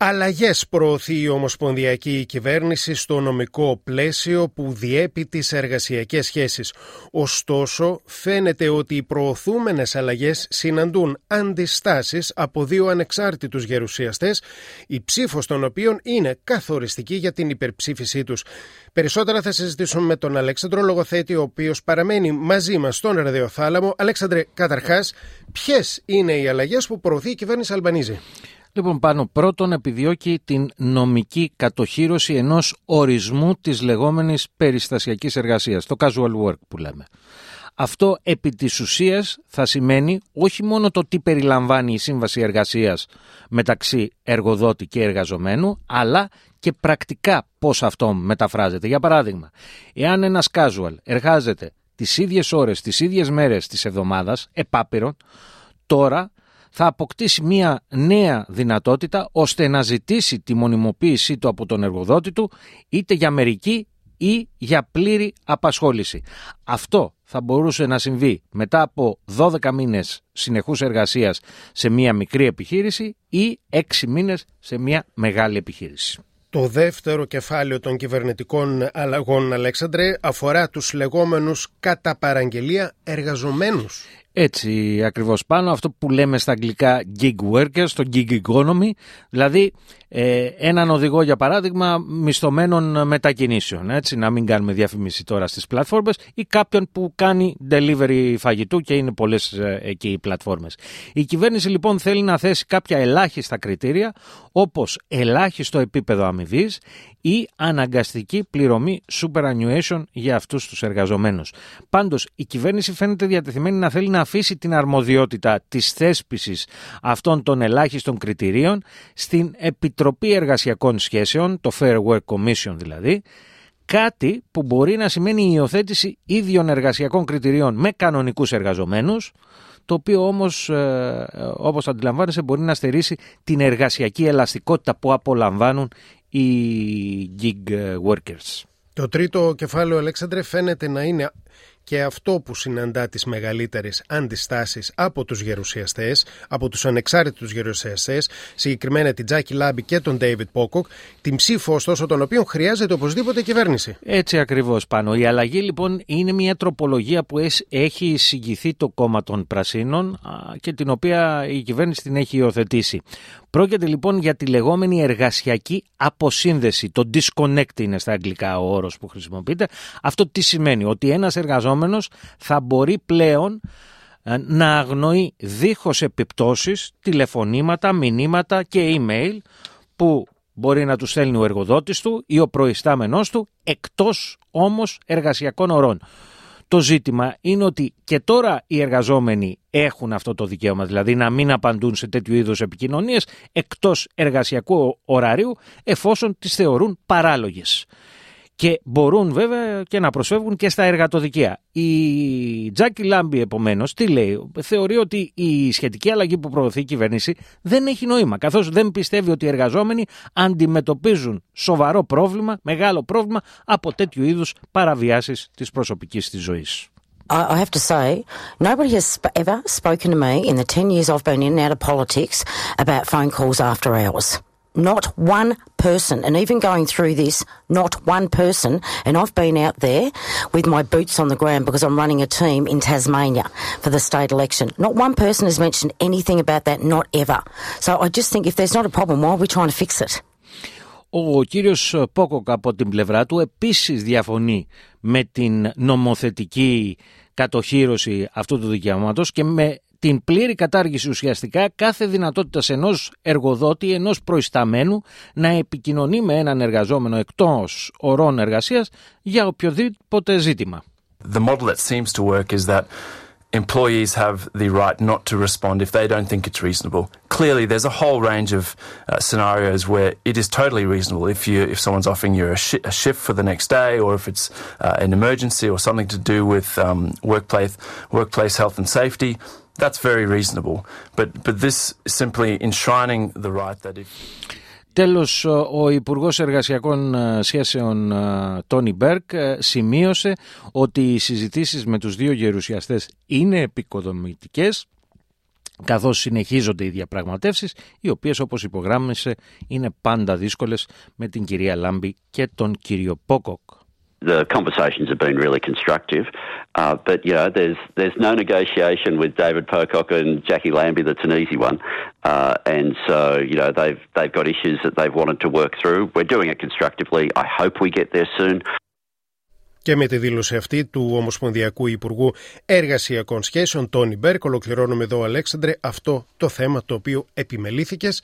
Αλλαγές προωθεί η Ομοσπονδιακή Κυβέρνηση στο νομικό πλαίσιο που διέπει τις εργασιακές σχέσεις. Ωστόσο, φαίνεται ότι οι προωθούμενες αλλαγές συναντούν αντιστάσεις από δύο ανεξάρτητους γερουσιαστές, η ψήφος των οποίων είναι καθοριστική για την υπερψήφισή τους. Περισσότερα θα συζητήσουμε με τον Αλέξανδρο Λογοθέτη, ο οποίος παραμένει μαζί μας στον Ραδιοθάλαμο. Αλέξανδρε, καταρχάς, ποιες είναι οι αλλαγές που προωθεί η κυβέρνηση Αλμπανίζη; Λοιπόν, πάνω πρώτον επιδιώκει την νομική κατοχήρωση ενός ορισμού της λεγόμενης περιστασιακής εργασίας, το casual work που λέμε. Αυτό επί της ουσίας θα σημαίνει όχι μόνο το τι περιλαμβάνει η σύμβαση εργασίας μεταξύ εργοδότη και εργαζομένου, αλλά και πρακτικά πώς αυτό μεταφράζεται. Για παράδειγμα, εάν ένας casual εργάζεται τις ίδιες ώρες, τις ίδιες μέρες της εβδομάδας, επάπειρον, τώρα θα αποκτήσει μια νέα δυνατότητα ώστε να ζητήσει τη μονιμοποίησή του από τον εργοδότη του είτε για μερική ή για πλήρη απασχόληση. Αυτό θα μπορούσε να συμβεί μετά από 12 μήνες συνεχούς εργασίας σε μια μικρή επιχείρηση ή 6 μήνες σε μια μεγάλη επιχείρηση. Το δεύτερο κεφάλαιο των κυβερνητικών αλλαγών, Αλέξανδρε, αφορά τους λεγόμενους κατά παραγγελία εργαζομένους. Έτσι ακριβώς πάνω, αυτό που λέμε στα αγγλικά gig workers, το gig economy, δηλαδή ε, έναν οδηγό για παράδειγμα μισθωμένων μετακινήσεων, έτσι, να μην κάνουμε διαφημίση τώρα στις πλατφόρμες ή κάποιον που κάνει delivery φαγητού και είναι πολλές ε, εκεί οι πλατφόρμες. Η κυβέρνηση λοιπόν θέλει να θέσει κάποια ελάχιστα κριτήρια όπως ελάχιστο επίπεδο αμοιβής ή αναγκαστική πληρωμή superannuation για αυτούς τους εργαζομένους. Πάντως η κυβέρνηση φαίνεται διατεθειμένη να θέλει να αφήσει την αρμοδιότητα της θέσπισης αυτών των ελάχιστων κριτηρίων στην Επιτροπή Εργασιακών Σχέσεων, το Fair Work Commission δηλαδή, κάτι που μπορεί να σημαίνει η υιοθέτηση ίδιων εργασιακών κριτηρίων με κανονικούς εργαζομένους, το οποίο όμως, ε, όπως αντιλαμβάνεσαι, μπορεί να στερήσει την εργασιακή ελαστικότητα που απολαμβάνουν οι gig workers. Το τρίτο κεφάλαιο, Αλέξανδρε, φαίνεται να είναι και αυτό που συναντά τις μεγαλύτερες αντιστάσεις από τους γερουσιαστές, από τους ανεξάρτητους γερουσιαστές, συγκεκριμένα την Τζάκι Λάμπη και τον Ντέιβιτ Πόκοκ, την ψήφο ωστόσο των οποίων χρειάζεται οπωσδήποτε κυβέρνηση. Έτσι ακριβώς πάνω. Η αλλαγή λοιπόν είναι μια τροπολογία που έχει εισηγηθεί το κόμμα των Πρασίνων και την οποία η κυβέρνηση την έχει υιοθετήσει. Πρόκειται λοιπόν για τη λεγόμενη εργασιακή αποσύνδεση. Το disconnect είναι στα αγγλικά ο όρος που χρησιμοποιείται. Αυτό τι σημαίνει, ότι ένας εργαζόμενος θα μπορεί πλέον ε, να αγνοεί δίχως επιπτώσεις τηλεφωνήματα, μηνύματα και email που μπορεί να τους στέλνει ο εργοδότης του ή ο προϊστάμενός του εκτός όμως εργασιακών ωρών. Το ζήτημα είναι ότι και τώρα οι εργαζόμενοι έχουν αυτό το δικαίωμα, δηλαδή να μην απαντούν σε τέτοιου είδους επικοινωνίες εκτός εργασιακού ωραρίου εφόσον τις θεωρούν παράλογες και μπορούν βέβαια και να προσφεύγουν και στα εργατοδικεία. Η Τζάκι Λάμπη επομένως τι λέει, θεωρεί ότι η σχετική αλλαγή που προωθεί η κυβέρνηση δεν έχει νόημα καθώς δεν πιστεύει ότι οι εργαζόμενοι αντιμετωπίζουν σοβαρό πρόβλημα, μεγάλο πρόβλημα από τέτοιου είδους παραβιάσεις της προσωπικής της ζωής. I have to say, nobody has ever spoken to me in the 10 years I've been in and out of politics about phone calls after hours. Not one person, and even going through this, not one person, and I've been out there with my boots on the ground because I'm running a team in Tasmania for the state election. Not one person has mentioned anything about that, not ever. So I just think if there's not a problem, why are we trying to fix it? Ο κύριος Πόκοκ από την πλευρά του επίσης διαφωνεί με την νομοθετική κατοχήρωση αυτού του δικαιώματος και με την πλήρη κατάργηση ουσιαστικά κάθε δυνατότητα ενό εργοδότη, ενό προϊσταμένου να επικοινωνεί με έναν εργαζόμενο εκτό ορών εργασία για οποιοδήποτε ζήτημα. The model that seems to work is that employees have the right not to respond if they don't think it's reasonable. Clearly, there's a whole range of uh, scenarios where it is totally reasonable if you if someone's offering you a, sh- a shift for the next day, or if it's uh, an emergency or something to do with um, workplace workplace health and safety. That's very reasonable. But, but this is simply enshrining the right that if... Τέλος, ο Υπουργός Εργασιακών Σχέσεων Τόνι Μπέρκ σημείωσε ότι οι συζητήσεις με τους δύο γερουσιαστές είναι επικοδομητικές καθώς συνεχίζονται οι διαπραγματεύσεις, οι οποίες όπως υπογράμμισε είναι πάντα δύσκολες με την κυρία Λάμπη και τον κύριο Πόκοκ. The conversations have been really constructive, uh, but you know, there's there's no negotiation with David Pocock and Jackie Lambie that's an easy one, uh, and so you know they've they've got issues that they've wanted to work through. We're doing it constructively. I hope we get there soon. Και με τη δήλωση αυτή του Ομοσπονδιακού Υπουργού Εργασιακών Σχέσεων, Τόνι Μπέρκ, ολοκληρώνουμε εδώ, Αλέξανδρε, αυτό το θέμα το οποίο επιμελήθηκες.